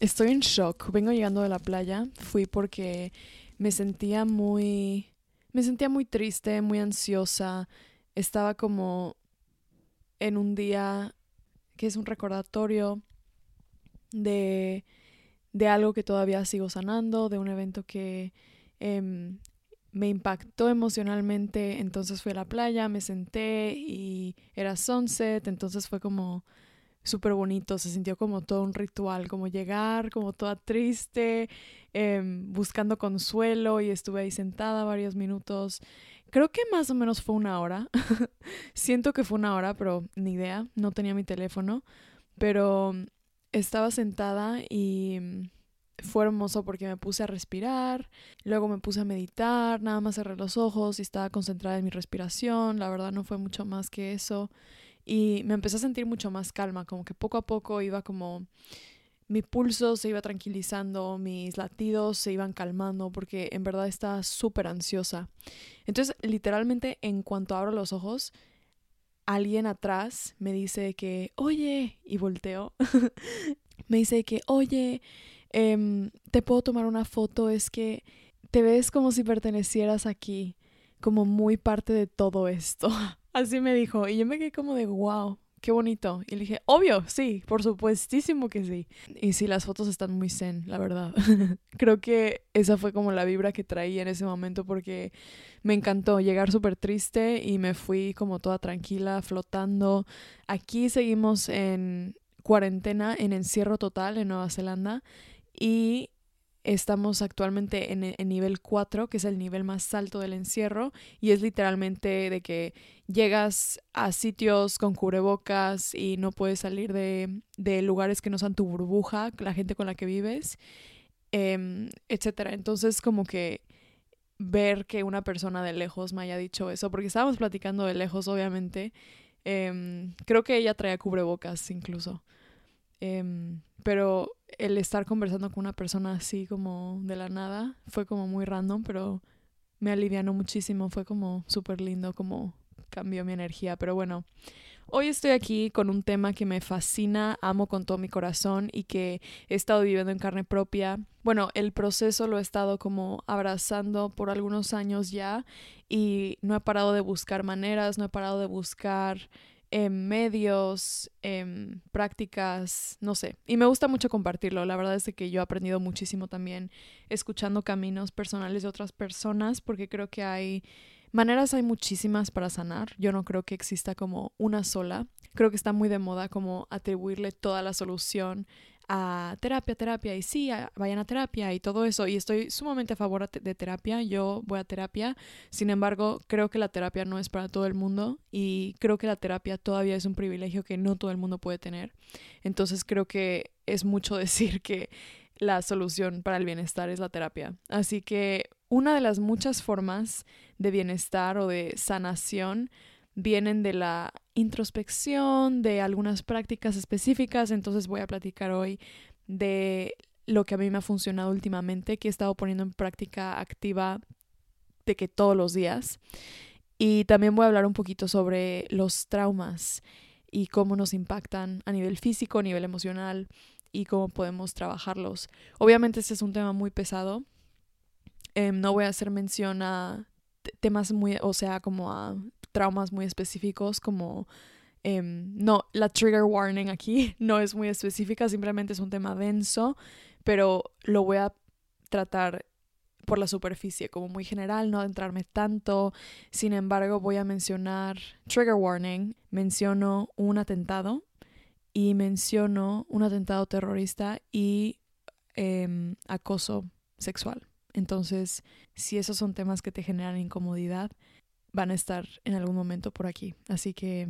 estoy en shock. Vengo llegando de la playa. Fui porque me sentía muy... Me sentía muy triste, muy ansiosa. Estaba como en un día que es un recordatorio de, de algo que todavía sigo sanando, de un evento que em, me impactó emocionalmente. Entonces fui a la playa, me senté y era sunset, entonces fue como súper bonito, se sintió como todo un ritual, como llegar, como toda triste, em, buscando consuelo y estuve ahí sentada varios minutos. Creo que más o menos fue una hora. Siento que fue una hora, pero ni idea, no tenía mi teléfono, pero estaba sentada y fue hermoso porque me puse a respirar, luego me puse a meditar, nada más cerré los ojos y estaba concentrada en mi respiración, la verdad no fue mucho más que eso y me empecé a sentir mucho más calma, como que poco a poco iba como mi pulso se iba tranquilizando, mis latidos se iban calmando porque en verdad estaba súper ansiosa. Entonces, literalmente, en cuanto abro los ojos, alguien atrás me dice que, oye, y volteo, me dice que, oye, em, te puedo tomar una foto, es que te ves como si pertenecieras aquí, como muy parte de todo esto. Así me dijo. Y yo me quedé como de, wow, qué bonito. Y le dije, obvio, sí, por supuestísimo que sí. Y sí, las fotos están muy zen, la verdad. Creo que esa fue como la vibra que traía en ese momento porque me encantó llegar súper triste y me fui como toda tranquila, flotando. Aquí seguimos en cuarentena, en encierro total en Nueva Zelanda. Y Estamos actualmente en el nivel 4, que es el nivel más alto del encierro, y es literalmente de que llegas a sitios con cubrebocas y no puedes salir de, de lugares que no sean tu burbuja, la gente con la que vives, eh, etcétera. Entonces, como que ver que una persona de lejos me haya dicho eso, porque estábamos platicando de lejos, obviamente. Em, creo que ella traía cubrebocas incluso. Em, pero el estar conversando con una persona así como de la nada fue como muy random, pero me alivianó muchísimo, fue como súper lindo, como cambió mi energía. Pero bueno, hoy estoy aquí con un tema que me fascina, amo con todo mi corazón y que he estado viviendo en carne propia. Bueno, el proceso lo he estado como abrazando por algunos años ya y no he parado de buscar maneras, no he parado de buscar en medios, en prácticas, no sé. Y me gusta mucho compartirlo. La verdad es que yo he aprendido muchísimo también escuchando caminos personales de otras personas porque creo que hay maneras, hay muchísimas para sanar. Yo no creo que exista como una sola. Creo que está muy de moda como atribuirle toda la solución a terapia, terapia, y sí, vayan a terapia y todo eso. Y estoy sumamente a favor de terapia, yo voy a terapia, sin embargo, creo que la terapia no es para todo el mundo y creo que la terapia todavía es un privilegio que no todo el mundo puede tener. Entonces creo que es mucho decir que la solución para el bienestar es la terapia. Así que una de las muchas formas de bienestar o de sanación vienen de la introspección, de algunas prácticas específicas, entonces voy a platicar hoy de lo que a mí me ha funcionado últimamente, que he estado poniendo en práctica activa de que todos los días. Y también voy a hablar un poquito sobre los traumas y cómo nos impactan a nivel físico, a nivel emocional y cómo podemos trabajarlos. Obviamente este es un tema muy pesado. Em, no voy a hacer mención a temas muy, o sea, como a traumas muy específicos como... Em, no, la trigger warning aquí no es muy específica, simplemente es un tema denso, pero lo voy a tratar por la superficie, como muy general, no adentrarme tanto. Sin embargo, voy a mencionar trigger warning, menciono un atentado y menciono un atentado terrorista y em, acoso sexual. Entonces, si esos son temas que te generan incomodidad, van a estar en algún momento por aquí. Así que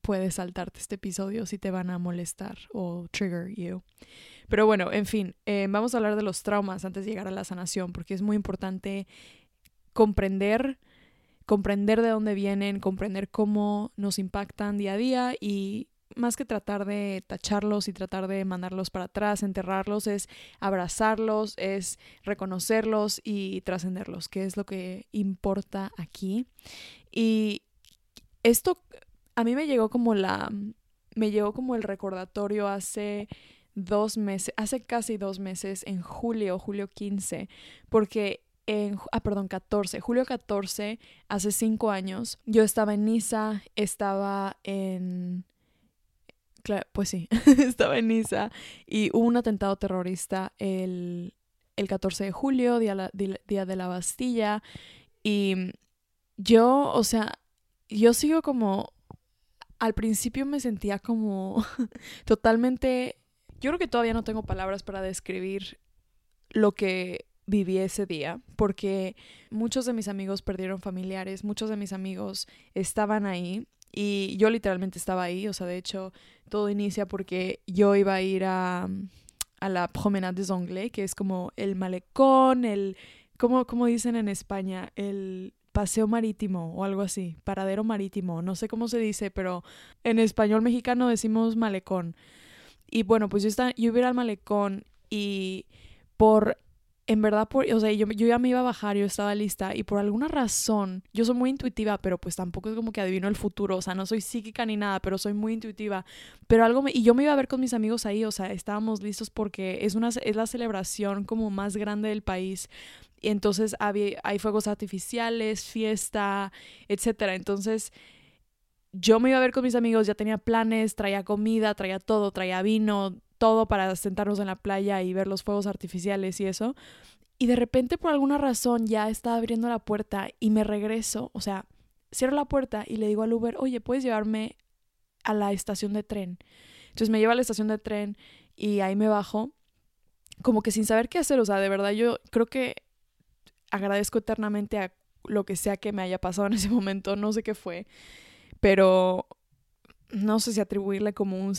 puedes saltarte este episodio si te van a molestar o trigger you. Pero bueno, en fin, eh, vamos a hablar de los traumas antes de llegar a la sanación, porque es muy importante comprender, comprender de dónde vienen, comprender cómo nos impactan día a día y más que tratar de tacharlos y tratar de mandarlos para atrás, enterrarlos, es abrazarlos, es reconocerlos y trascenderlos, que es lo que importa aquí. Y esto a mí me llegó como la me llegó como el recordatorio hace dos meses, hace casi dos meses, en julio, julio 15, porque en, ah, perdón, 14, julio 14, hace cinco años, yo estaba en Niza, estaba en... pues sí, estaba en Niza y hubo un atentado terrorista el, el 14 de julio, día, día de la Bastilla, y yo, o sea, yo sigo como al principio me sentía como totalmente... Yo creo que todavía no tengo palabras para describir lo que viví ese día, porque muchos de mis amigos perdieron familiares, muchos de mis amigos estaban ahí y yo literalmente estaba ahí, o sea, de hecho, todo inicia porque yo iba a ir a, a la Promenade des Anglais, que es como el malecón, el, como, como dicen en España, el paseo marítimo o algo así, paradero marítimo, no sé cómo se dice, pero en español mexicano decimos malecón. Y bueno, pues yo, estaba, yo iba a ir al malecón y por en verdad, por, o sea, yo, yo, ya me iba a bajar, yo estaba lista y por alguna razón, yo soy muy intuitiva, pero pues tampoco es como que adivino el futuro, o sea, no soy psíquica ni nada, pero soy muy intuitiva. Pero algo y yo me iba a ver con mis amigos ahí, o sea, estábamos listos porque es, una, es la celebración como más grande del país. Y entonces había, hay fuegos artificiales, fiesta, etcétera. Entonces yo me iba a ver con mis amigos, ya tenía planes, traía comida, traía todo, traía vino, todo para sentarnos en la playa y ver los fuegos artificiales y eso. Y de repente por alguna razón ya estaba abriendo la puerta y me regreso, o sea, cierro la puerta y le digo al Uber, oye, ¿puedes llevarme a la estación de tren? Entonces me lleva a la estación de tren y ahí me bajo, como que sin saber qué hacer, o sea, de verdad yo creo que agradezco eternamente a lo que sea que me haya pasado en ese momento, no sé qué fue, pero no sé si atribuirle como un,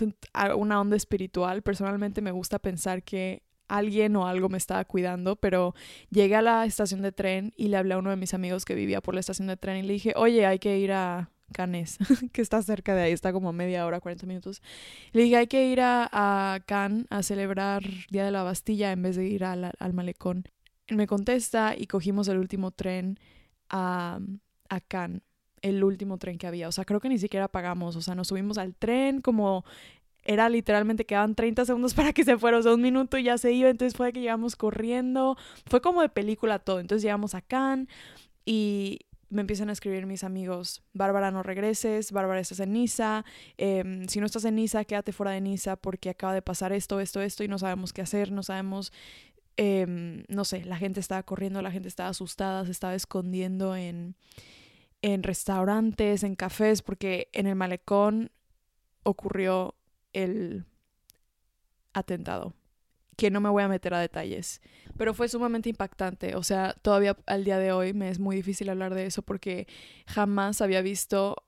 una onda espiritual. Personalmente me gusta pensar que alguien o algo me estaba cuidando, pero llegué a la estación de tren y le hablé a uno de mis amigos que vivía por la estación de tren y le dije, oye, hay que ir a Cannes, que está cerca de ahí, está como media hora, 40 minutos. Le dije, hay que ir a, a Cannes a celebrar Día de la Bastilla en vez de ir al malecón. Él me contesta y cogimos el último tren a, a Cannes el último tren que había. O sea, creo que ni siquiera pagamos. O sea, nos subimos al tren como era literalmente quedaban 30 segundos para que se fuera, o sea, un minuto y ya se iba, entonces fue que llegamos corriendo, fue como de película todo, entonces llegamos a Cannes y me empiezan a escribir mis amigos, Bárbara no regreses, Bárbara estás en Niza, em, si no estás en Niza, quédate fuera de Niza porque acaba de pasar esto, esto, esto y no sabemos qué hacer, no sabemos, em, no sé, la gente estaba corriendo, la gente estaba asustada, se estaba escondiendo en en restaurantes, en cafés, porque en el malecón ocurrió el atentado, que no me voy a meter a detalles, pero fue sumamente impactante, o sea, todavía al día de hoy me es muy difícil hablar de eso porque jamás había visto,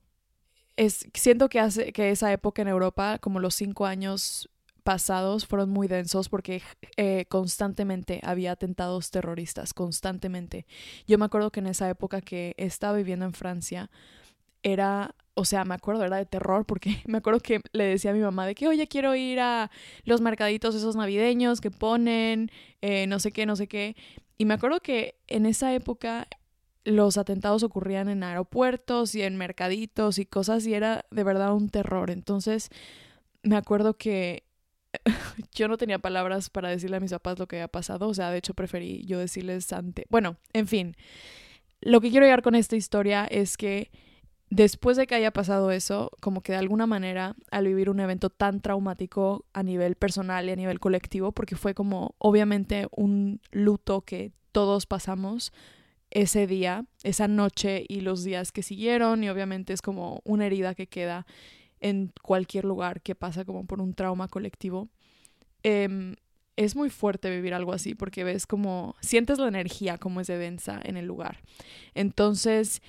es, siento que, hace, que esa época en Europa, como los cinco años pasados fueron muy densos porque eh, constantemente había atentados terroristas, constantemente. Yo me acuerdo que en esa época que estaba viviendo en Francia, era, o sea, me acuerdo, era de terror porque me acuerdo que le decía a mi mamá de que, oye, quiero ir a los mercaditos esos navideños que ponen, eh, no sé qué, no sé qué. Y me acuerdo que en esa época los atentados ocurrían en aeropuertos y en mercaditos y cosas y era de verdad un terror. Entonces, me acuerdo que yo no tenía palabras para decirle a mis papás lo que había pasado, o sea, de hecho preferí yo decirles ante... Bueno, en fin, lo que quiero llegar con esta historia es que después de que haya pasado eso, como que de alguna manera, al vivir un evento tan traumático a nivel personal y a nivel colectivo, porque fue como obviamente un luto que todos pasamos ese día, esa noche y los días que siguieron, y obviamente es como una herida que queda en cualquier lugar que pasa como por un trauma colectivo. Em, es muy fuerte vivir algo así porque ves como sientes la energía como es de densa en el lugar. Entonces,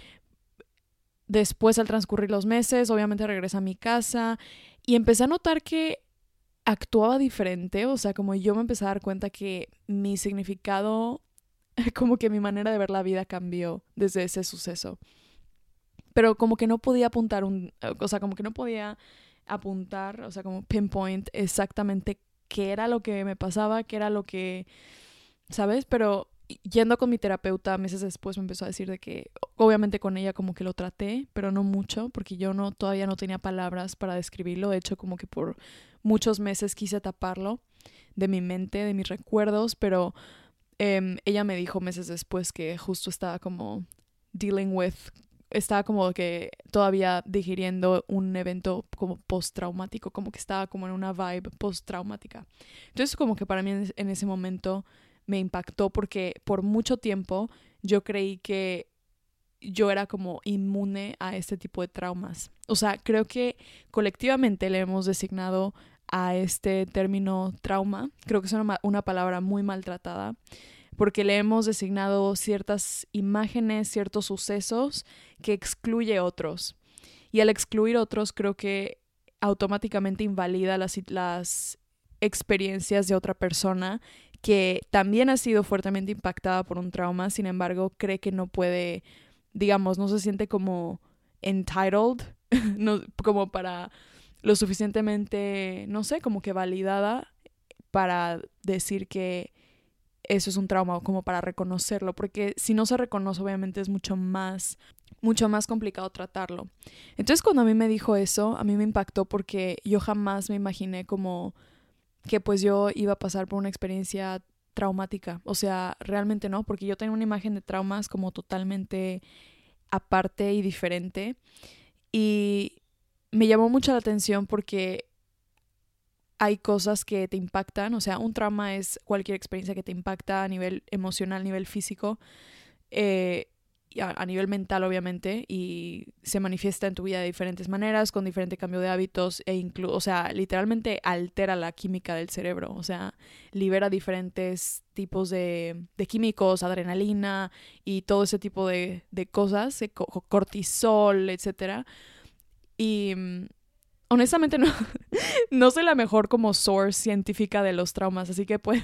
después al transcurrir los meses, obviamente regresa a mi casa y empecé a notar que actuaba diferente, o sea, como yo me empecé a dar cuenta que mi significado, como que mi manera de ver la vida cambió desde ese suceso pero como que no podía apuntar un, o sea, como que no podía apuntar, o sea, como pinpoint exactamente qué era lo que me pasaba, qué era lo que, ¿sabes? Pero yendo con mi terapeuta meses después me empezó a decir de que obviamente con ella como que lo traté, pero no mucho porque yo no todavía no tenía palabras para describirlo, de hecho como que por muchos meses quise taparlo de mi mente, de mis recuerdos, pero em, ella me dijo meses después que justo estaba como dealing with estaba como que todavía digiriendo un evento como post-traumático, como que estaba como en una vibe post-traumática. Entonces como que para mí en ese momento me impactó porque por mucho tiempo yo creí que yo era como inmune a este tipo de traumas. O sea, creo que colectivamente le hemos designado a este término trauma, creo que es una, una palabra muy maltratada, porque le hemos designado ciertas imágenes, ciertos sucesos que excluye otros. Y al excluir otros creo que automáticamente invalida las, las experiencias de otra persona que también ha sido fuertemente impactada por un trauma, sin embargo cree que no puede, digamos, no se siente como entitled, no, como para lo suficientemente, no sé, como que validada para decir que eso es un trauma, como para reconocerlo, porque si no se reconoce obviamente es mucho más mucho más complicado tratarlo. Entonces cuando a mí me dijo eso, a mí me impactó porque yo jamás me imaginé como que pues yo iba a pasar por una experiencia traumática. O sea, realmente no, porque yo tengo una imagen de traumas como totalmente aparte y diferente. Y me llamó mucho la atención porque hay cosas que te impactan, o sea, un trauma es cualquier experiencia que te impacta a nivel emocional, a nivel físico, eh, a, nivel mental obviamente, y se manifiesta en tu vida de diferentes maneras, con diferente cambio de hábitos, e incluso, o sea, literalmente altera la química del cerebro, o sea, libera diferentes tipos de, químicos, adrenalina y todo ese tipo de, de cosas, cortisol, etcétera. Y mm, honestamente no, no soy la mejor como source científica de los traumas, así que pues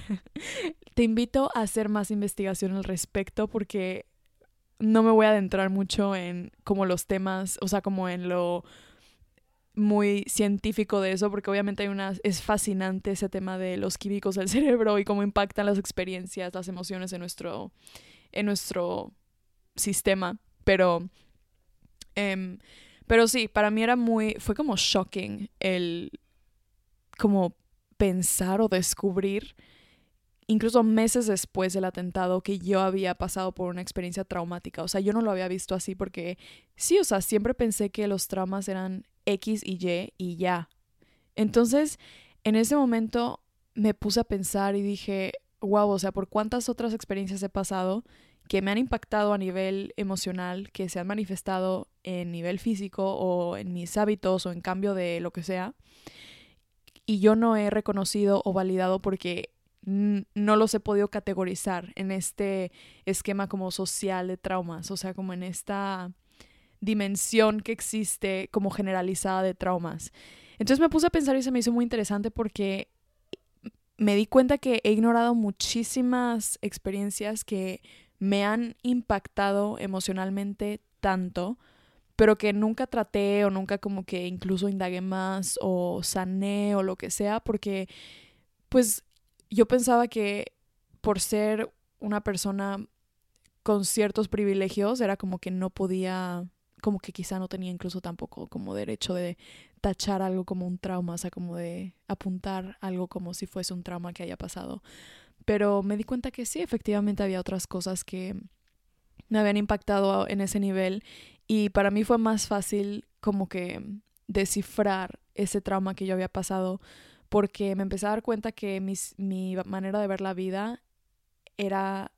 te invito a hacer más investigación al respecto porque no me voy a adentrar mucho en como los temas, o sea, como en lo muy científico de eso, porque obviamente hay una, es fascinante ese tema de los químicos del cerebro y cómo impactan las experiencias, las emociones en nuestro, en nuestro sistema, pero... Em, pero sí, para mí era muy, fue como shocking el como pensar o descubrir, incluso meses después del atentado, que yo había pasado por una experiencia traumática. O sea, yo no lo había visto así porque sí, o sea, siempre pensé que los traumas eran X y Y y ya. Entonces, en ese momento me puse a pensar y dije, wow, o sea, por cuántas otras experiencias he pasado que me han impactado a nivel emocional, que se han manifestado en nivel físico o en mis hábitos o en cambio de lo que sea. Y yo no he reconocido o validado porque no los he podido categorizar en este esquema como social de traumas, o sea, como en esta dimensión que existe como generalizada de traumas. Entonces me puse a pensar y se me hizo muy interesante porque me di cuenta que he ignorado muchísimas experiencias que me han impactado emocionalmente tanto, pero que nunca traté o nunca como que incluso indagué más o sané o lo que sea, porque pues yo pensaba que por ser una persona con ciertos privilegios era como que no podía, como que quizá no tenía incluso tampoco como derecho de tachar algo como un trauma, o sea, como de apuntar algo como si fuese un trauma que haya pasado. Pero me di cuenta que sí, efectivamente había otras cosas que me habían impactado en ese nivel y para mí fue más fácil como que descifrar ese trauma que yo había pasado porque me empecé a dar cuenta que mis, mi manera de ver la vida era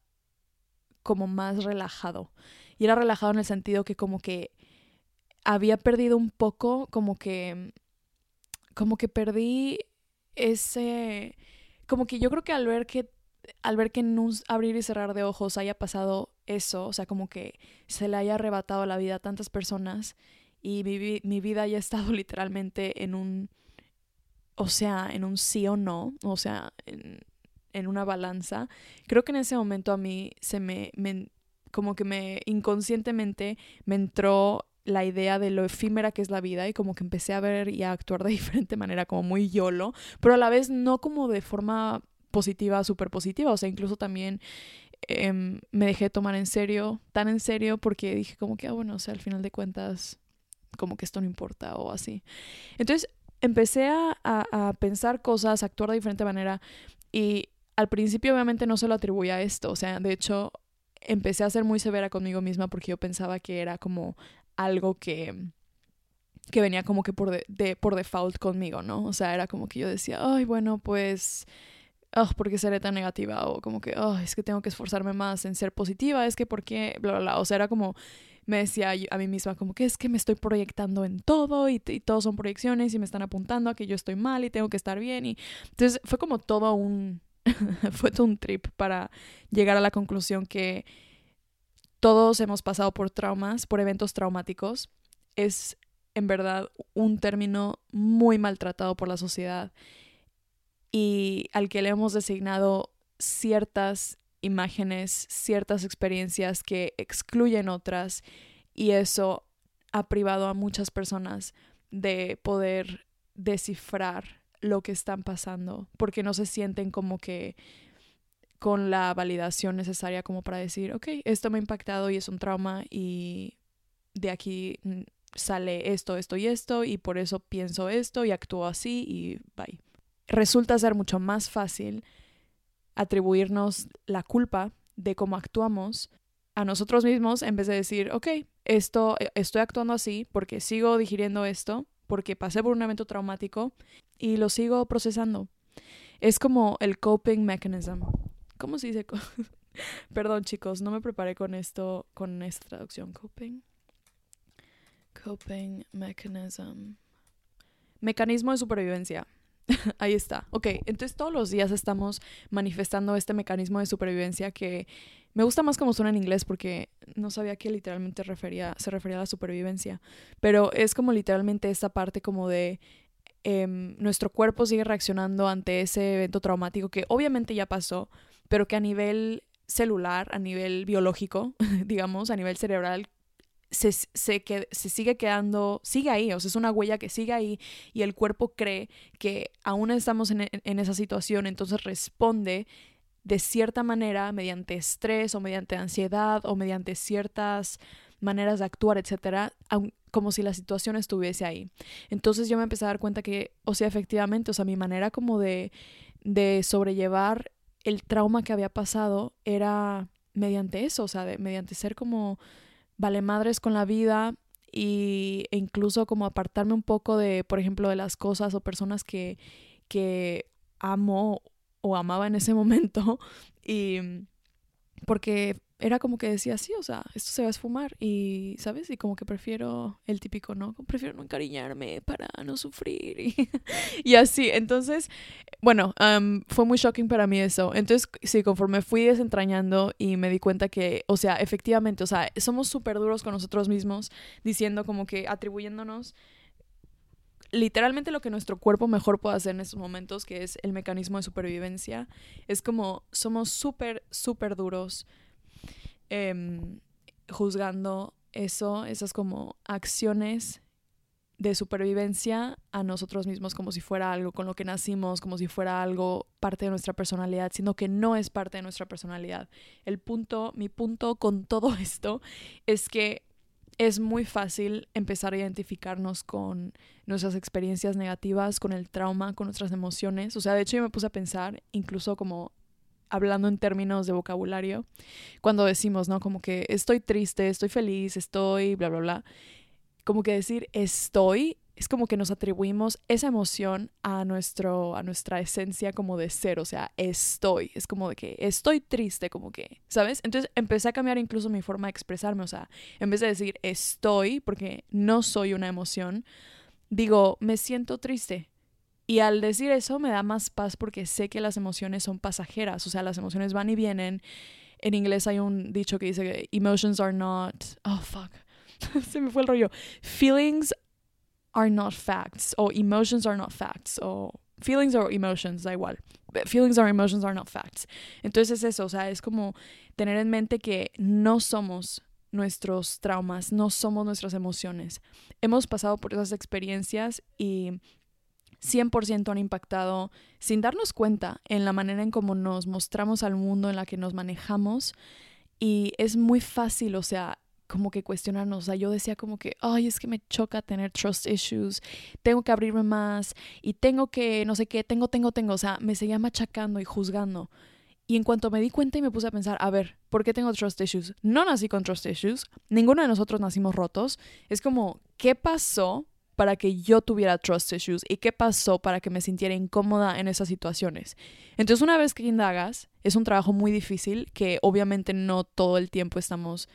como más relajado. Y era relajado en el sentido que como que había perdido un poco, como que, como que perdí ese como que yo creo que al ver que al ver que en un abrir y cerrar de ojos haya pasado eso, o sea, como que se le haya arrebatado la vida a tantas personas y mi, mi vida haya estado literalmente en un, o sea, en un sí o no, o sea, en, en una balanza, creo que en ese momento a mí se me, me, como que me inconscientemente me entró la idea de lo efímera que es la vida y como que empecé a ver y a actuar de diferente manera, como muy yolo, pero a la vez no como de forma positiva, súper positiva, o sea, incluso también em, me dejé tomar en serio, tan en serio, porque dije como que, ah, bueno, o sea, al final de cuentas, como que esto no importa o así. Entonces empecé a, a, pensar cosas, a actuar de diferente manera y al principio obviamente no se lo atribuía a esto, o sea, de hecho empecé a ser muy severa conmigo misma porque yo pensaba que era como algo que que venía como que por, de, por default conmigo, ¿no? O sea, era como que yo decía, ay, bueno, pues, oh, ¿por qué seré tan negativa? O como que, oh, es que tengo que esforzarme más en ser positiva, es que, ¿por qué? Bla, bla, bla. O sea, era como, me decía a mí misma como que es que me estoy proyectando en todo y, y son proyecciones y me están apuntando a que yo estoy mal y tengo que estar bien. Y entonces fue como todo un, fue todo un trip para llegar a la conclusión que todos hemos pasado por traumas, por eventos traumáticos. Es en verdad un término muy maltratado por la sociedad y al que le hemos designado ciertas imágenes, ciertas experiencias que excluyen otras y eso ha privado a muchas personas de poder descifrar lo que están pasando porque no se sienten como que con la validación necesaria como para decir, ok, esto me ha impactado y es un trauma y de aquí sale esto, esto y esto y por eso pienso esto y actúo así y bye. Resulta ser mucho más fácil atribuirnos la culpa de cómo actuamos a nosotros mismos en vez de decir, ok, esto, eh, estoy actuando así porque sigo digiriendo esto, porque pasé por un evento traumático y lo sigo procesando. Es como el coping mechanism. ¿Cómo se dice? Perdón chicos, no me preparé con esto, con esta traducción. Coping. Coping mechanism. Mecanismo de supervivencia. Ahí está. Ok, entonces todos los días estamos manifestando este mecanismo de supervivencia que me gusta más como suena en inglés porque no sabía que literalmente refería, se refería a la supervivencia. Pero es como literalmente esta parte como de em, nuestro cuerpo sigue reaccionando ante ese evento traumático que obviamente ya pasó, pero que a nivel celular, a nivel biológico, digamos, a nivel cerebral, se, se, que, se sigue quedando, sigue ahí, o sea, es una huella que sigue ahí y el cuerpo cree que aún estamos en, en esa situación, entonces responde de cierta manera mediante estrés o mediante ansiedad o mediante ciertas maneras de actuar, etcétera, como si la situación estuviese ahí. Entonces yo me empecé a dar cuenta que, o sea, efectivamente, o sea, mi manera como de, de sobrellevar el trauma que había pasado era mediante eso, o sea, mediante ser como vale madres con la vida y, e incluso como apartarme un poco de, por ejemplo, de las cosas o personas que, que amo o amaba en ese momento y porque era como que decía, sí, o sea, esto se va a esfumar y, ¿sabes? Y como que prefiero el típico, ¿no? Prefiero no encariñarme para no sufrir y, así. Entonces, bueno, fue muy shocking para mí eso. Entonces, sí, conforme fui desentrañando y me di cuenta que, o sea, efectivamente, o sea, somos súper duros con nosotros mismos, diciendo como que atribuyéndonos literalmente lo que nuestro cuerpo mejor puede hacer en estos momentos, que es el mecanismo de supervivencia, es como somos súper, súper duros Em, juzgando eso, esas como acciones de supervivencia a nosotros mismos como si fuera algo con lo que nacimos, como si fuera algo parte de nuestra personalidad, sino que no es parte de nuestra personalidad. El punto, mi punto con todo esto es que es muy fácil empezar a identificarnos con nuestras experiencias negativas, con el trauma, con nuestras emociones. O sea, de hecho yo me puse a pensar, incluso como hablando en términos de vocabulario, cuando decimos, ¿no? Como que estoy triste, estoy feliz, estoy, bla, bla, bla. Como que decir estoy es como que nos atribuimos esa emoción a, nuestro, a nuestra esencia como de ser, o sea, estoy, es como de que estoy triste, como que, ¿sabes? Entonces empecé a cambiar incluso mi forma de expresarme, o sea, en vez de decir estoy, porque no soy una emoción, digo, me siento triste, y al decir eso me da más paz porque sé que las emociones son pasajeras, o sea, las emociones van y vienen. En inglés hay un dicho que dice emotions are not... Oh, fuck. Se me fue el rollo. Feelings are not facts. O emotions are not facts. O feelings or emotions, da igual. Feelings or emotions are not facts. Entonces es eso, o sea, es como tener en mente que no somos nuestros traumas, no somos nuestras emociones. Hemos pasado por esas experiencias y 100% han impactado sin darnos cuenta en la manera en cómo nos mostramos al mundo, en la que nos manejamos. Y es muy fácil, o sea, como que cuestionarnos. O sea, yo decía como que, ay, es que me choca tener trust issues, tengo que abrirme más y tengo que, no sé qué, tengo, tengo, tengo. O sea, me seguía machacando y juzgando. Y en cuanto me di cuenta y me puse a pensar, a ver, ¿por qué tengo trust issues? No nací con trust issues, ninguno de nosotros nacimos rotos. Es como, ¿qué pasó para que yo tuviera trust issues y qué pasó para que me sintiera incómoda en esas situaciones. Entonces, una vez que indagas, es un trabajo muy difícil que obviamente no todo el tiempo estamos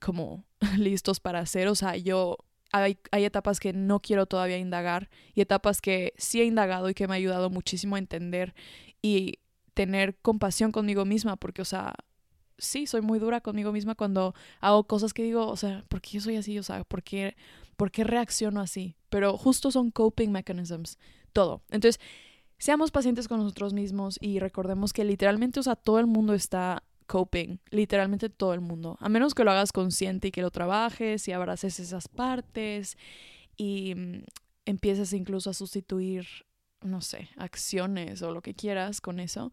como listos para hacer. O sea, yo hay, hay, etapas que no quiero todavía indagar y etapas que sí he indagado y que me ha ayudado muchísimo a entender y tener compasión conmigo misma, porque, o sea, sí, soy muy dura conmigo misma cuando hago cosas que digo, o sea, ¿por qué yo soy así? O sea, ¿por qué, ¿por qué reacciono así? Pero justo son coping mechanisms, todo. Entonces, seamos pacientes con nosotros mismos y recordemos que literalmente, o sea, todo el mundo está coping, literalmente todo el mundo, a menos que lo hagas consciente y que lo trabajes y abraces esas partes y mm, empieces incluso a sustituir, no sé, acciones o lo que quieras con eso,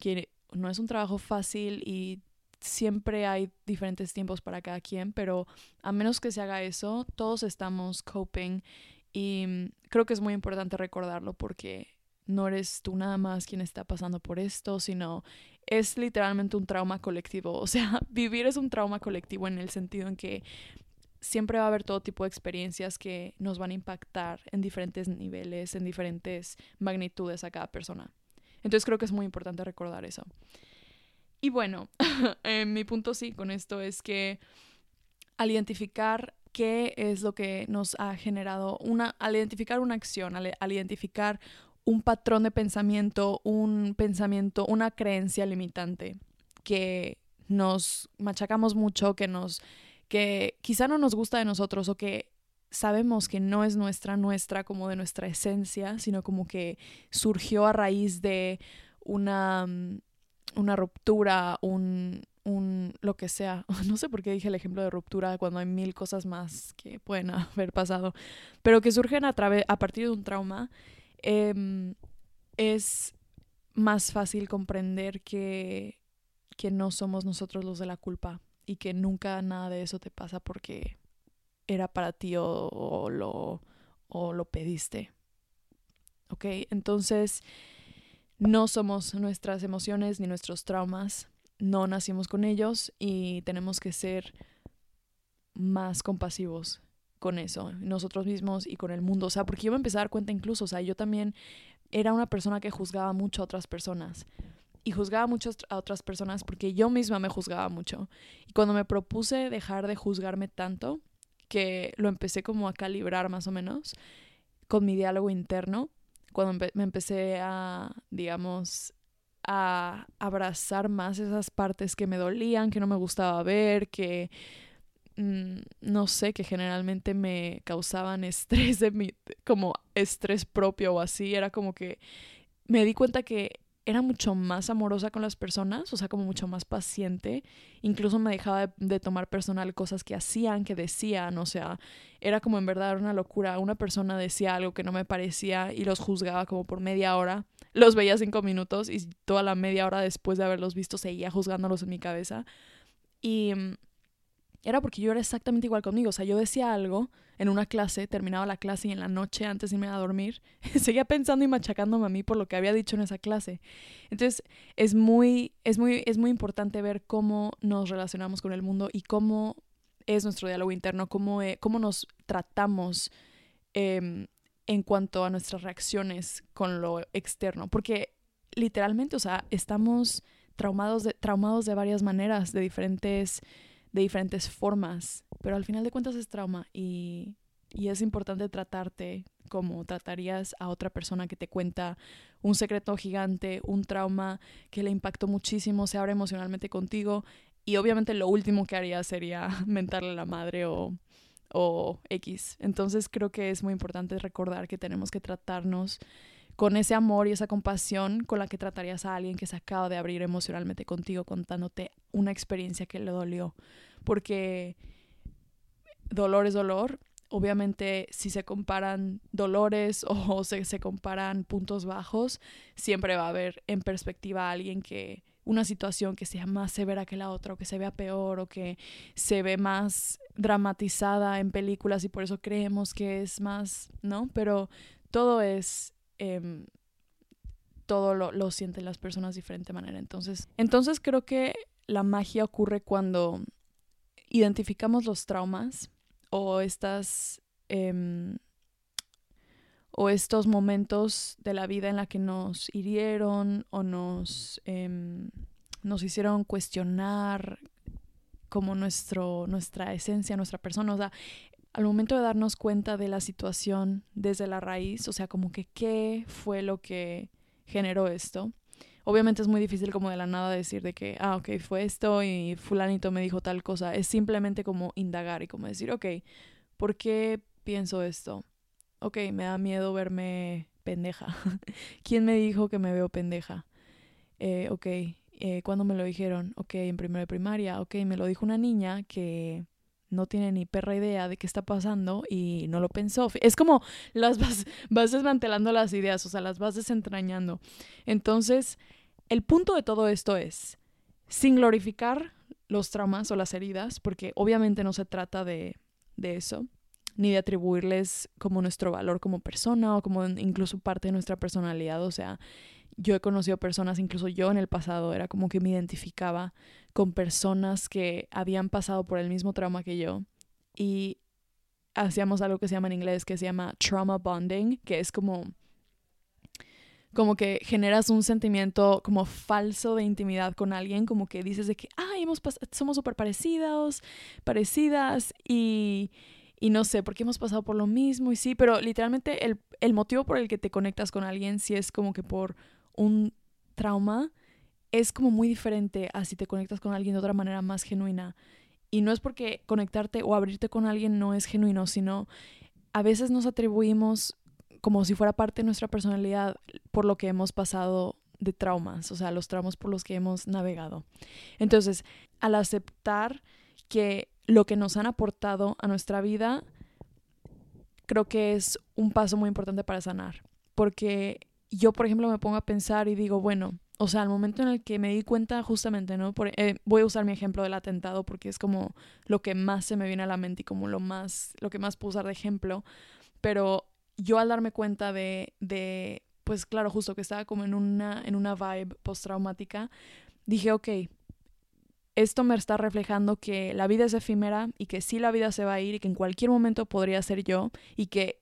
que no es un trabajo fácil y siempre hay diferentes tiempos para cada quien, pero a menos que se haga eso, todos estamos coping y mm, creo que es muy importante recordarlo porque no eres tú nada más quien está pasando por esto, sino es literalmente un trauma colectivo. O sea, vivir es un trauma colectivo en el sentido en que siempre va a haber todo tipo de experiencias que nos van a impactar en diferentes niveles, en diferentes magnitudes a cada persona. Entonces creo que es muy importante recordar eso. Y bueno, eh, mi punto sí con esto es que al identificar qué es lo que nos ha generado una, al identificar una acción, al identificar un patrón de pensamiento, un pensamiento, una creencia limitante que nos machacamos mucho, que nos que quizá no nos gusta de nosotros o que sabemos que no es nuestra nuestra como de nuestra esencia, sino como que surgió a raíz de una mm, una ruptura, un un lo que sea. No sé por qué dije el ejemplo de ruptura cuando hay mil cosas más que pueden haber pasado, pero que surgen a a partir de un trauma Em, es más fácil comprender que, que no somos nosotros los de la culpa y que nunca nada de eso te pasa porque era para ti o, lo, o lo pediste. ¿Ok? Entonces, no somos nuestras emociones ni nuestros traumas, no nacimos con ellos y tenemos que ser más compasivos con eso, nosotros mismos y con el mundo. O sea, porque yo me empecé a dar cuenta incluso, o sea, yo también era una persona que juzgaba mucho a otras personas. Y juzgaba mucho a otras personas porque yo misma me juzgaba mucho. Y cuando me propuse dejar de juzgarme tanto, que lo empecé como a calibrar más o menos con mi diálogo interno, cuando me empecé a, digamos, a abrazar más esas partes que me dolían, que no me gustaba ver, que Mm, no sé, que generalmente me causaban estrés de mi, como estrés propio o así, era como que me di cuenta que era mucho más amorosa con las personas, o sea, como mucho más paciente. Incluso me dejaba de, tomar personal cosas que hacían, que decían, o sea, era como en verdad una locura. Una persona decía algo que no me parecía y los juzgaba como por media hora. Los veía cinco minutos y toda la media hora después de haberlos visto seguía juzgándolos en mi cabeza. Y mm, era porque yo era exactamente igual conmigo. O sea, yo decía algo en una clase, terminaba la clase y en la noche antes de irme a dormir, seguía pensando y machacándome a mí por lo que había dicho en esa clase. Entonces, es muy, es muy, es muy importante ver cómo nos relacionamos con el mundo y cómo es nuestro diálogo interno, cómo, eh, cómo nos tratamos em, en cuanto a nuestras reacciones con lo externo. Porque literalmente, o sea, estamos traumados traumados de varias maneras, de diferentes de diferentes formas, pero al final de cuentas es trauma y, y es importante tratarte como tratarías a otra persona que te cuenta un secreto gigante, un trauma que le impactó muchísimo, se abre emocionalmente contigo y obviamente lo último que haría sería mentarle a la madre o, o X. Entonces creo que es muy importante recordar que tenemos que tratarnos con ese amor y esa compasión con la que tratarías a alguien que se acaba de abrir emocionalmente contigo contándote una experiencia que le dolió. Porque dolor es dolor, obviamente si se comparan dolores o se, se, comparan puntos bajos, siempre va a haber en perspectiva a alguien que una situación que sea más severa que la otra o que se vea peor o que se ve más dramatizada en películas y por eso creemos que es más, ¿no? Pero todo es... Eh, todo lo, lo, sienten las personas de diferente manera. Entonces, entonces creo que la magia ocurre cuando identificamos los traumas o estas eh, o estos momentos de la vida en la que nos hirieron o nos, eh, nos hicieron cuestionar como nuestro, nuestra esencia, nuestra persona. O sea, al momento de darnos cuenta de la situación desde la raíz, o sea, como que qué fue lo que generó esto. Obviamente es muy difícil como de la nada decir de que, ah, ok, fue esto y fulanito me dijo tal cosa. Es simplemente como indagar y como decir, ok, ¿por qué pienso esto? ok, me da miedo verme pendeja. ¿Quién me dijo que me veo pendeja? Eh, ok, eh, ¿cuándo me lo dijeron? Ok, en primero de primaria. Ok, me lo dijo una niña que no tiene ni perra idea de qué está pasando y no lo pensó. Es como las vas, desmantelando las ideas, o sea, las vas desentrañando. Entonces, el punto de todo esto es, sin glorificar los traumas o las heridas, porque obviamente no se trata de, de eso, ni de atribuirles como nuestro valor como persona o como incluso parte de nuestra personalidad. O sea, yo he conocido personas, incluso yo en el pasado, era como que me identificaba con personas que habían pasado por el mismo trauma que yo y hacíamos algo que se llama en inglés, que se llama trauma bonding, que es como como que generas un sentimiento como falso de intimidad con alguien, como que dices de que, ay, hemos somos súper parecidos, parecidas y y no sé, porque hemos pasado por lo mismo y sí, pero literalmente el, el motivo por el que te conectas con alguien, si es como que por un trauma, es como muy diferente a si te conectas con alguien de otra manera más genuina. Y no es porque conectarte o abrirte con alguien no es genuino, sino a veces nos atribuimos como si fuera parte de nuestra personalidad por lo que hemos pasado de traumas, o sea, los traumas por los que hemos navegado. Entonces, al aceptar que lo que nos han aportado a nuestra vida, creo que es un paso muy importante para sanar. Porque yo, por ejemplo, me pongo a pensar y digo, bueno, o sea, al momento en el que me di cuenta justamente, ¿no? Eh, voy a usar mi ejemplo del atentado porque es como lo que más se me viene a la mente y como lo más, lo que más puedo usar de ejemplo. Pero yo al darme cuenta de, de pues claro, justo que estaba como en una, en una vibe postraumática, dije, ok, esto me está reflejando que la vida es efímera y que sí la vida se va a ir y que en cualquier momento podría ser yo y que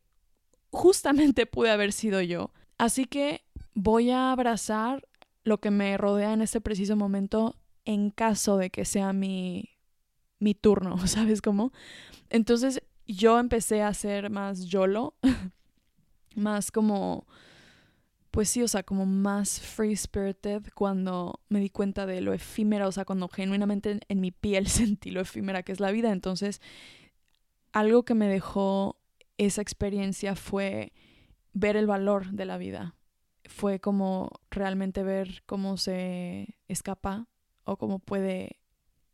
justamente pude haber sido yo. Así que voy a abrazar lo que me rodea en este preciso momento en caso de que sea mi, mi turno, ¿sabes cómo? Entonces yo empecé a ser más YOLO, más como pues sí, o sea, como más free spirited cuando me di cuenta de lo efímera, o sea, cuando genuinamente en, mi piel sentí lo efímera que es la vida. Entonces, algo que me dejó esa experiencia fue ver el valor de la vida. Fue como realmente ver cómo se escapa o cómo puede,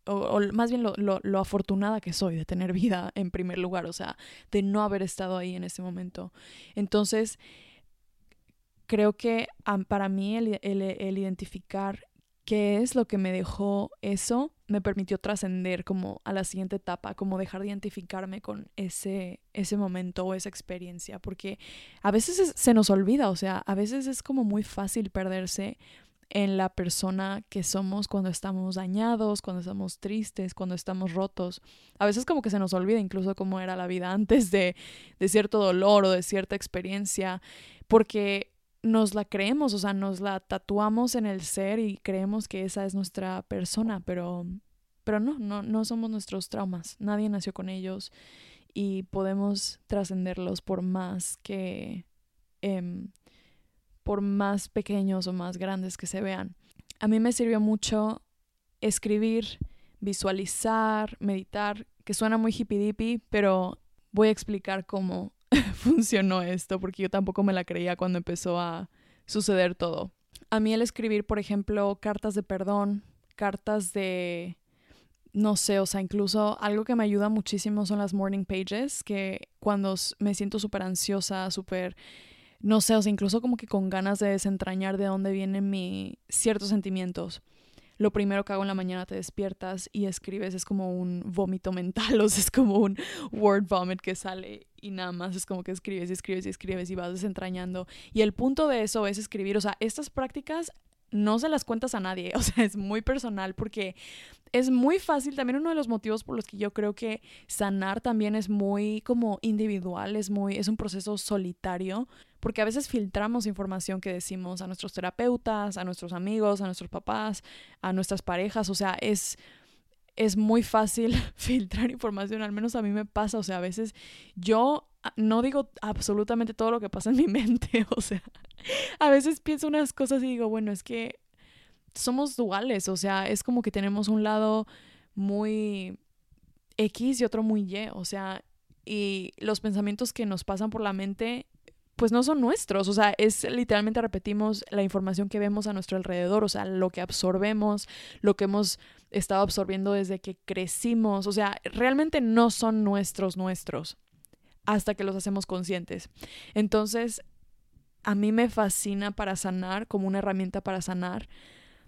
o, más bien lo, lo, lo, afortunada que soy de tener vida en primer lugar, o sea, de no haber estado ahí en ese momento. Entonces, creo que para mí el, identificar qué es lo que me dejó eso me permitió trascender como a la siguiente etapa, como dejar de identificarme con ese, ese momento o esa experiencia, porque a veces se nos olvida, o sea, a veces es como muy fácil perderse en la persona que somos cuando estamos dañados, cuando estamos tristes, cuando estamos rotos. A veces como que se nos olvida incluso cómo era la vida antes de, de cierto dolor o de cierta experiencia, porque nos la creemos, o sea, nos la tatuamos en el ser y creemos que esa es nuestra persona, pero, pero no, no, no somos nuestros traumas, nadie nació con ellos y podemos trascenderlos por más que, eh, por más pequeños o más grandes que se vean. A mí me sirvió mucho escribir, visualizar, meditar, que suena muy hippie dippy, pero voy a explicar cómo funcionó esto, porque yo tampoco me la creía cuando empezó a suceder todo. A mí el escribir, por ejemplo, cartas de perdón, cartas de no sé, o sea, incluso algo que me ayuda muchísimo son las morning pages, que cuando me siento súper ansiosa, súper, no sé, o sea, incluso como que con ganas de desentrañar de dónde vienen mis ciertos sentimientos. Lo primero que hago en la mañana te despiertas y escribes, es como un vómito mental, o sea, es como un word vomit que sale y nada más es como que escribes y escribes y escribes y vas desentrañando. Y el punto de eso es escribir, o sea, estas prácticas no se las cuentas a nadie, o sea, es muy personal porque es muy fácil, también uno de los motivos por los que yo creo que sanar también es muy como individual, es muy es un proceso solitario, porque a veces filtramos información que decimos a nuestros terapeutas, a nuestros amigos, a nuestros papás, a nuestras parejas, o sea, es es muy fácil filtrar información, al menos a mí me pasa, o sea, a veces yo no digo absolutamente todo lo que pasa en mi mente, o sea, a veces pienso unas cosas y digo, bueno, es que somos duales, o sea, es como que tenemos un lado muy X y otro muy Y, o sea, y los pensamientos que nos pasan por la mente pues no son nuestros, o sea, es literalmente repetimos la información que vemos a nuestro alrededor, o sea, lo que absorbemos, lo que hemos estado absorbiendo desde que crecimos, o sea, realmente no son nuestros nuestros hasta que los hacemos conscientes. Entonces, a mí me fascina para sanar, como una herramienta para sanar,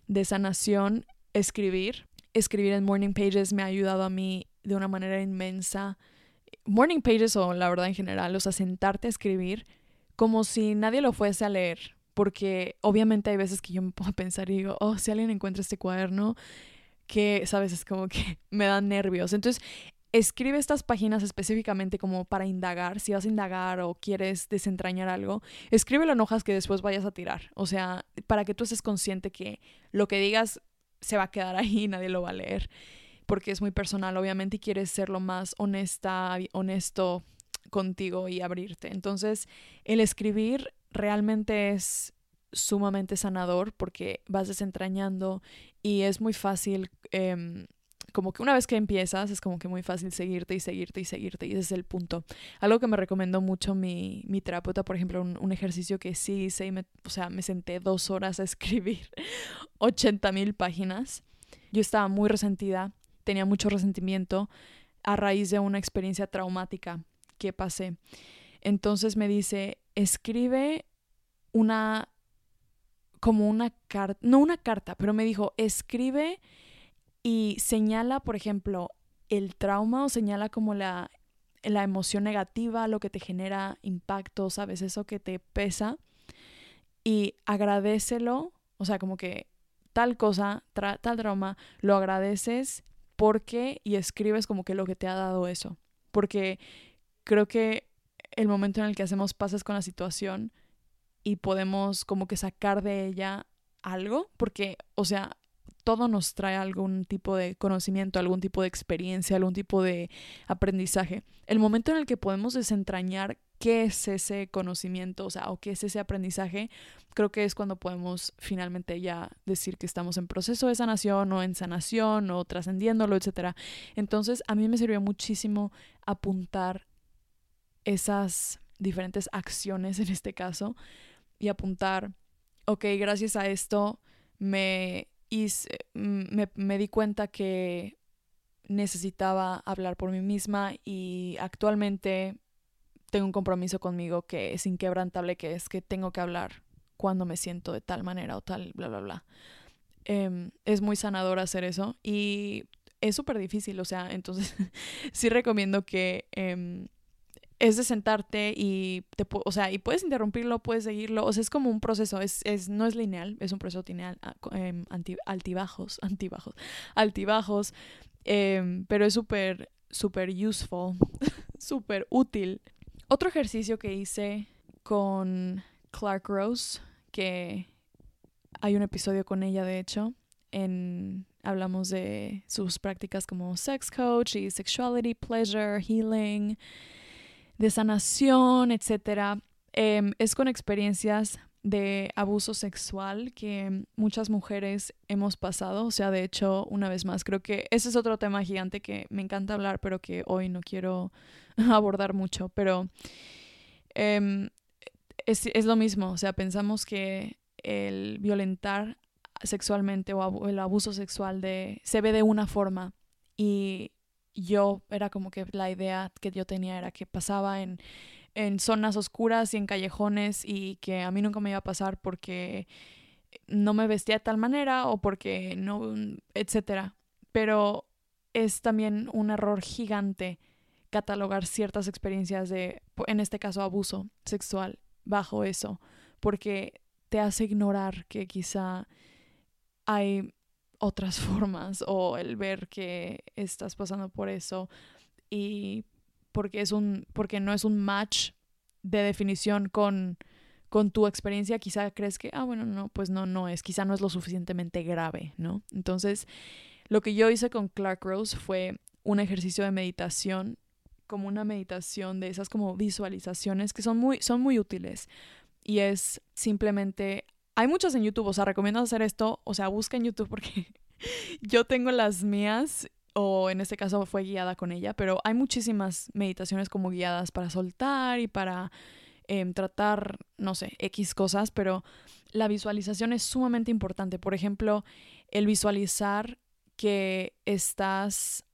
de sanación, escribir. Escribir en Morning Pages me ha ayudado a mí de una manera inmensa. Morning Pages o la verdad en general, o sea, sentarte a escribir como si nadie lo fuese a leer. Porque obviamente hay veces que yo me puedo pensar y digo, oh, si alguien encuentra este cuaderno, que, sabes, es como que me dan nervios. Entonces, escribe estas páginas específicamente como para indagar, si vas a indagar o quieres desentrañar algo, escríbelo en hojas que después vayas a tirar, o sea, para que tú estés consciente que lo que digas se va a quedar ahí y nadie lo va a leer, porque es muy personal, obviamente, y quieres ser lo más honesta, honesto contigo y abrirte. Entonces, el escribir realmente es sumamente sanador porque vas desentrañando y es muy fácil eh, como que una vez que empiezas es como que muy fácil seguirte y seguirte y seguirte y ese es el punto. Algo que me recomendó mucho mi, mi terapeuta, por ejemplo, un, ejercicio que sí hice me, o sea, me senté dos horas a escribir 80 mil páginas. Yo estaba muy resentida, tenía mucho resentimiento a raíz de una experiencia traumática que pasé. Entonces me dice, escribe una, como una carta, no una carta, pero me dijo, escribe y señala, por ejemplo, el trauma o señala como la, la emoción negativa, lo que te genera impacto, ¿sabes? Eso que te pesa y agradecelo, o sea, como que tal cosa, tal trauma, lo agradeces porque y escribes como que lo que te ha dado eso. Porque creo que el momento en el que hacemos pases con la situación y podemos como que sacar de ella algo, porque, o sea, todo nos trae algún tipo de conocimiento, algún tipo de experiencia, algún tipo de aprendizaje. El momento en el que podemos desentrañar qué es ese conocimiento, o sea, o qué es ese aprendizaje, creo que es cuando podemos finalmente ya decir que estamos en proceso de sanación o en sanación o trascendiéndolo, etc. Entonces, a mí me sirvió muchísimo apuntar esas diferentes acciones en este caso y apuntar, ok, gracias a esto me y me, me di cuenta que necesitaba hablar por mí misma y actualmente tengo un compromiso conmigo que es inquebrantable, que es que tengo que hablar cuando me siento de tal manera o tal, bla, bla, bla. Eh, es muy sanador hacer eso y es súper difícil, o sea, entonces sí recomiendo que eh, es de sentarte y te, o sea, y puedes interrumpirlo, puedes seguirlo, o sea, es como un proceso, es, es no es lineal, es un proceso lineal, ah, em, altibajos, antibajos, altibajos, em, pero es súper, súper useful, súper útil. Otro ejercicio que hice con Clark Rose, que hay un episodio con ella, de hecho, en hablamos de sus prácticas como sex coach y sexuality, pleasure, healing, de sanación, etcétera, em, es con experiencias de abuso sexual que muchas mujeres hemos pasado. O sea, de hecho, una vez más, creo que ese es otro tema gigante que me encanta hablar, pero que hoy no quiero abordar mucho. Pero em, es, es, lo mismo. O sea, pensamos que el violentar sexualmente o el abuso sexual se ve de una forma y yo era como que la idea que yo tenía era que pasaba en, en zonas oscuras y en callejones y que a mí nunca me iba a pasar porque no me vestía de tal manera o porque no, etcétera. Pero es también un error gigante catalogar ciertas experiencias de, en este caso, abuso sexual bajo eso, porque te hace ignorar que quizá hay otras formas o el ver que estás pasando por eso y porque es un porque no es un match de definición con con tu experiencia quizá crees que ah bueno no pues no no es quizá no es lo suficientemente grave no entonces lo que yo hice con Clark Rose fue un ejercicio de meditación como una meditación de esas como visualizaciones que son muy son muy útiles y es simplemente hay muchas en YouTube, o sea, recomiendo hacer esto, o sea, busca en YouTube porque yo tengo las mías o en este caso fue guiada con ella, pero hay muchísimas meditaciones como guiadas para soltar y para em, tratar, no sé, X cosas, pero la visualización es sumamente importante. Por ejemplo, el visualizar que estás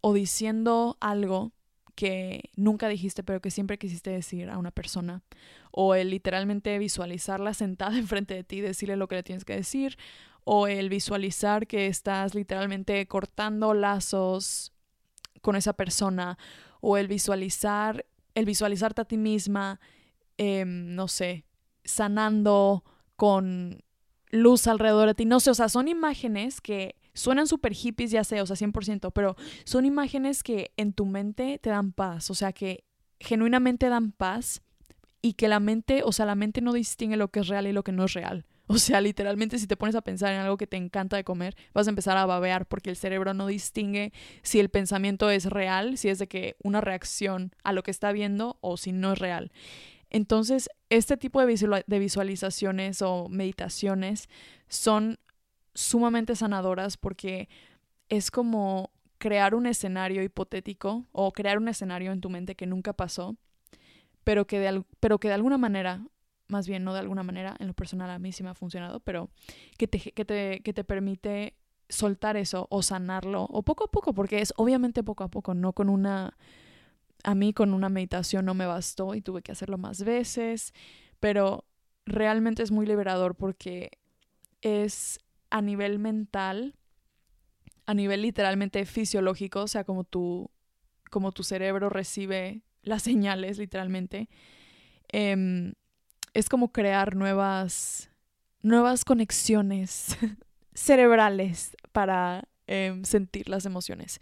o diciendo algo que nunca dijiste pero que siempre quisiste decir a una persona o el literalmente visualizarla sentada enfrente de ti y decirle lo que le tienes que decir o el visualizar que estás literalmente cortando lazos con esa persona o el visualizar el visualizarte a ti misma em, no sé sanando con luz alrededor de ti. No sé o sea son imágenes que suenan súper hippies ya sé o sea 100% pero son imágenes que en tu mente te dan paz o sea que genuinamente dan paz y que la mente, o sea, la mente no distingue lo que es real y lo que no es real. O sea, literalmente si te pones a pensar en algo que te encanta de comer, vas a empezar a babear porque el cerebro no distingue si el pensamiento es real, si es de que una reacción a lo que está viendo o si no es real. Entonces, este tipo de, de visualizaciones o meditaciones son sumamente sanadoras porque es como crear un escenario hipotético o crear un escenario en tu mente que nunca pasó pero que de, pero que de alguna manera, más bien no de alguna manera, en lo personal a mí sí me ha funcionado, pero que te, que te, que te permite soltar eso o sanarlo, o poco a poco, porque es obviamente poco a poco, no con una... A mí con una meditación no me bastó y tuve que hacerlo más veces, pero realmente es muy liberador porque es a nivel mental, a nivel literalmente fisiológico, o sea, como tu, como tu cerebro recibe las señales, literalmente, em, es como crear nuevas, nuevas conexiones cerebrales para em, sentir las emociones.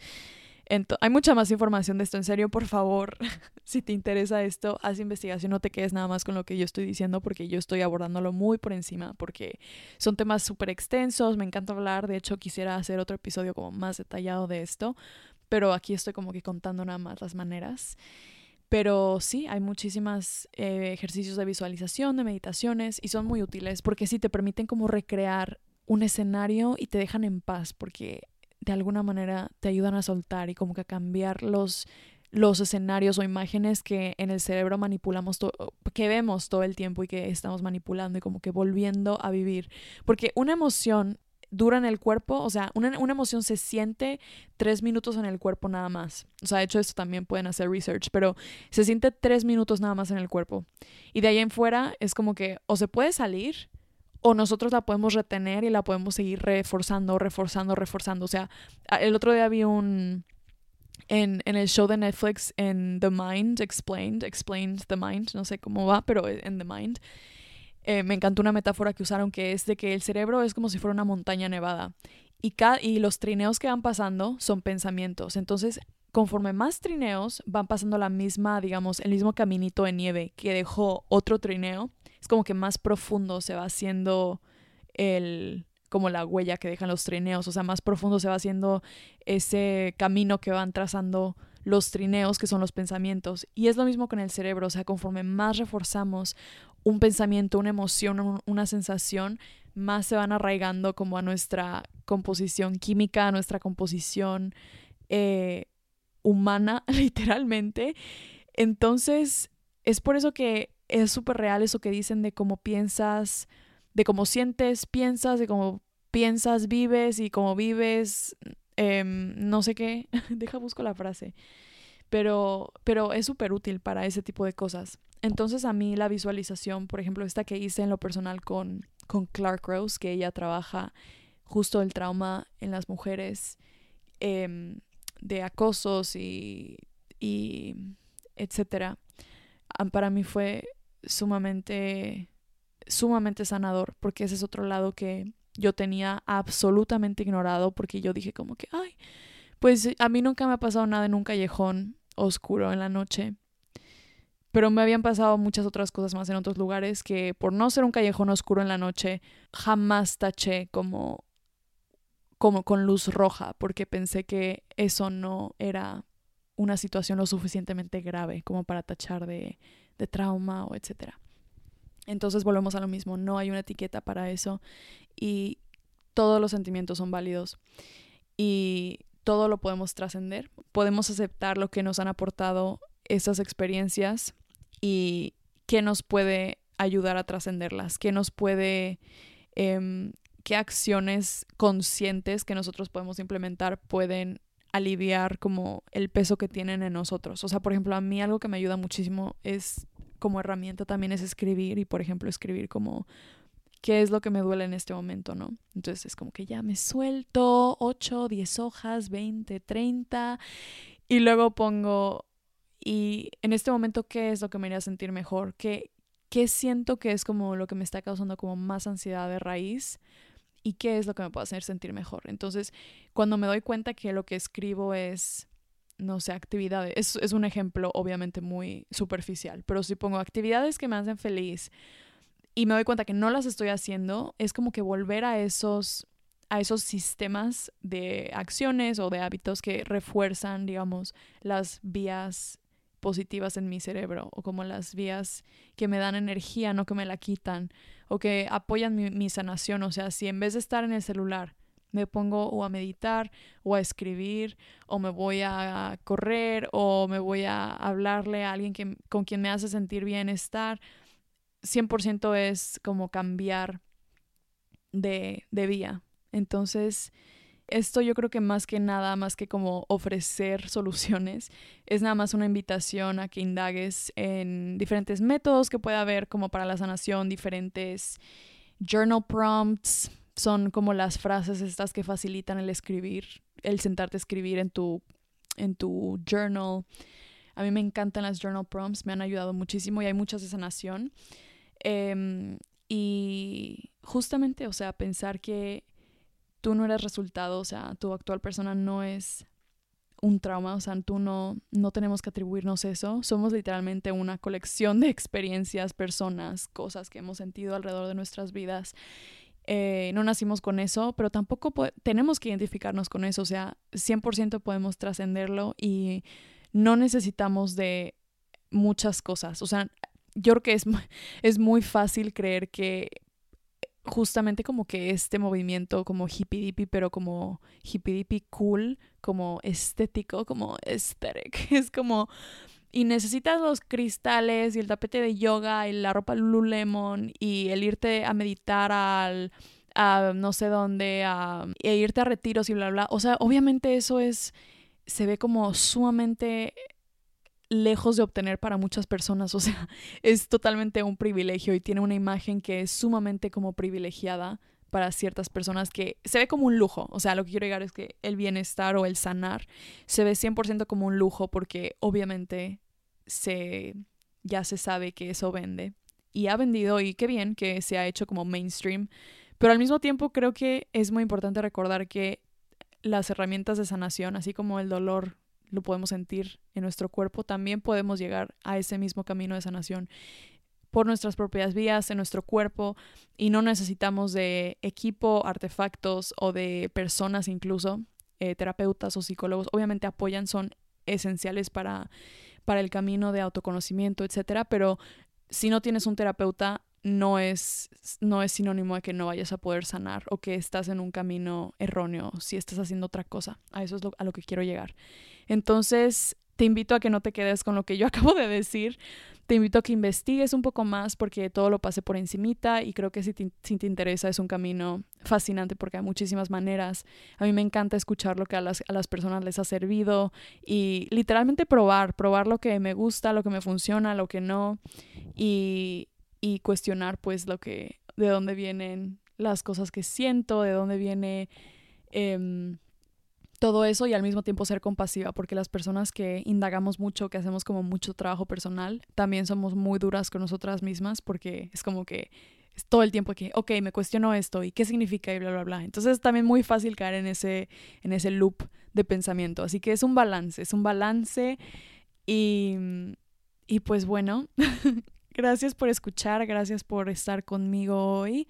hay mucha más información de esto, en serio, por favor, si te interesa esto, haz investigación, no te quedes nada más con lo que yo estoy diciendo porque yo estoy abordándolo muy por encima, porque son temas súper extensos, me encanta hablar, de hecho quisiera hacer otro episodio como más detallado de esto, pero aquí estoy como que contando nada más las maneras. Pero sí, hay muchísimos eh, ejercicios de visualización, de meditaciones, y son muy útiles porque sí te permiten como recrear un escenario y te dejan en paz porque de alguna manera te ayudan a soltar y como que a cambiar los, los escenarios o imágenes que en el cerebro manipulamos, que vemos todo el tiempo y que estamos manipulando y como que volviendo a vivir. Porque una emoción dura en el cuerpo, o sea, una, una, emoción se siente tres minutos en el cuerpo nada más. O sea, de hecho esto también pueden hacer research, pero se siente tres minutos nada más en el cuerpo. Y de ahí en fuera es como que o se puede salir o nosotros la podemos retener y la podemos seguir reforzando, reforzando, reforzando. O sea, el otro día vi un... En, en el show de Netflix, en The Mind, Explained, Explained The Mind, no sé cómo va, pero en The Mind, eh, me encantó una metáfora que usaron que es de que el cerebro es como si fuera una montaña nevada y, y los trineos que van pasando son pensamientos. Entonces, conforme más trineos van pasando la misma, digamos, el mismo caminito de nieve que dejó otro trineo, es como que más profundo se va haciendo el como la huella que dejan los trineos, o sea, más profundo se va haciendo ese camino que van trazando los trineos, que son los pensamientos. Y es lo mismo con el cerebro, o sea, conforme más reforzamos un pensamiento, una emoción, una sensación, más se van arraigando como a nuestra composición química, a nuestra composición eh, humana, literalmente. Entonces, es por eso que es súper real eso que dicen de cómo piensas, de cómo sientes, piensas, de cómo piensas, vives y cómo vives, Em, no sé qué, deja busco la frase, pero, pero es súper útil para ese tipo de cosas. Entonces a mí la visualización, por ejemplo, esta que hice en lo personal con, con Clark Rose, que ella trabaja justo el trauma en las mujeres em, de acosos y, y etcétera, para mí fue sumamente, sumamente sanador, porque ese es otro lado que yo tenía absolutamente ignorado, porque yo dije como que, ay, pues a mí nunca me ha pasado nada en un callejón oscuro en la noche. Pero me habían pasado muchas otras cosas más en otros lugares que por no ser un callejón oscuro en la noche, jamás taché como, como con luz roja, porque pensé que eso no era una situación lo suficientemente grave como para tachar de, de trauma o etcétera. Entonces volvemos a lo mismo, no hay una etiqueta para eso y todos los sentimientos son válidos y todo lo podemos trascender, podemos aceptar lo que nos han aportado esas experiencias y qué nos puede ayudar a trascenderlas, qué nos puede, em, qué acciones conscientes que nosotros podemos implementar pueden aliviar como el peso que tienen en nosotros. O sea, por ejemplo, a mí algo que me ayuda muchísimo es como herramienta también es escribir y, por ejemplo, escribir como qué es lo que me duele en este momento, ¿no? Entonces es como que ya me suelto 8, 10 hojas, 20, 30 y luego pongo y en este momento qué es lo que me haría sentir mejor, qué qué siento que es como lo que me está causando como más ansiedad de raíz y qué es lo que me puede hacer sentir mejor. Entonces, cuando me doy cuenta que lo que escribo es, no sé, actividades, es, es un ejemplo obviamente muy superficial, pero si pongo actividades que me hacen feliz y me doy cuenta que no las estoy haciendo, es como que volver a esos a esos sistemas de acciones o de hábitos que refuerzan, digamos, las vías positivas en mi cerebro o como las vías que me dan energía, no que me la quitan o que apoyan mi, sanación. O sea, si en vez de estar en el celular me pongo o a meditar o a escribir o me voy a correr o me voy a hablarle a alguien que, con quien me hace sentir bienestar, 100% es como cambiar de, de vía. Entonces, esto yo creo que más que nada, más que como ofrecer soluciones, es nada más una invitación a que indagues en diferentes métodos que pueda haber como para la sanación, diferentes journal prompts, son como las frases estas que facilitan el escribir, el sentarte a escribir en tu, en tu journal. A mí me encantan las journal prompts, me han ayudado muchísimo y hay muchas de sanación. Em, y justamente, o sea, pensar que tú no eres resultado, o sea, tu actual persona no es un trauma, o sea, tú no, no tenemos que atribuirnos eso, somos literalmente una colección de experiencias, personas, cosas que hemos sentido alrededor de nuestras vidas. Eh, no nacimos con eso, pero tampoco tenemos que identificarnos con eso, o sea, 100% podemos trascenderlo y no necesitamos de muchas cosas, o sea, yo creo que es, es muy fácil creer que justamente como que este movimiento como hippie dippy, pero como hippie dippy cool, como estético, como aesthetic. Es como, y necesitas los cristales y el tapete de yoga y la ropa Lululemon y el irte a meditar al, a no sé dónde, a, e irte a retiros y bla, bla. O sea, obviamente eso es, se ve como sumamente lejos de obtener para muchas personas, o sea, es totalmente un privilegio y tiene una imagen que es sumamente como privilegiada para ciertas personas que se ve como un lujo, o sea, lo que quiero llegar es que el bienestar o el sanar se ve 100% como un lujo porque obviamente se ya se sabe que eso vende y ha vendido y qué bien que se ha hecho como mainstream, pero al mismo tiempo creo que es muy importante recordar que las herramientas de sanación, así como el dolor lo podemos sentir en nuestro cuerpo, también podemos llegar a ese mismo camino de sanación por nuestras propias vías en nuestro cuerpo y no necesitamos de equipo, artefactos o de personas incluso, eh, terapeutas o psicólogos. Obviamente apoyan, son esenciales para, para el camino de autoconocimiento, etcétera, pero si no tienes un terapeuta, no es, no es sinónimo de que no vayas a poder sanar o que estás en un camino erróneo si estás haciendo otra cosa. A eso es a lo que quiero llegar. Entonces, te invito a que no te quedes con lo que yo acabo de decir te invito a que investigues un poco más porque todo lo pasé por encimita y creo que si te, si te interesa es un camino fascinante porque hay muchísimas maneras. A mí me encanta escuchar lo que a las, a las personas les ha servido y literalmente probar, probar lo que me gusta, lo que me funciona, lo que no y, y cuestionar pues lo que, de dónde vienen las cosas que siento, de dónde viene... Eh, todo eso y al mismo tiempo ser compasiva, porque las personas que indagamos mucho, que hacemos como mucho trabajo personal, también somos muy duras con nosotras mismas, porque es como que es todo el tiempo que, ok, me cuestiono esto y qué significa y bla, bla, bla. Entonces es también muy fácil caer en ese, en ese loop de pensamiento. Así que es un balance, es un balance y, y pues bueno, gracias por escuchar, gracias por estar conmigo hoy.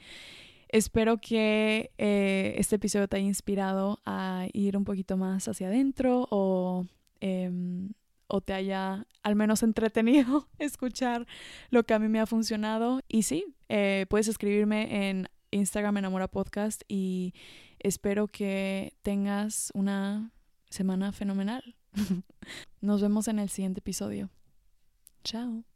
Espero que eh, este episodio te haya inspirado a ir un poquito más hacia adentro o, em, o te haya al menos entretenido escuchar lo que a mí me ha funcionado. Y sí, eh, puedes escribirme en Instagram Enamora Podcast y espero que tengas una semana fenomenal. Nos vemos en el siguiente episodio. Chao.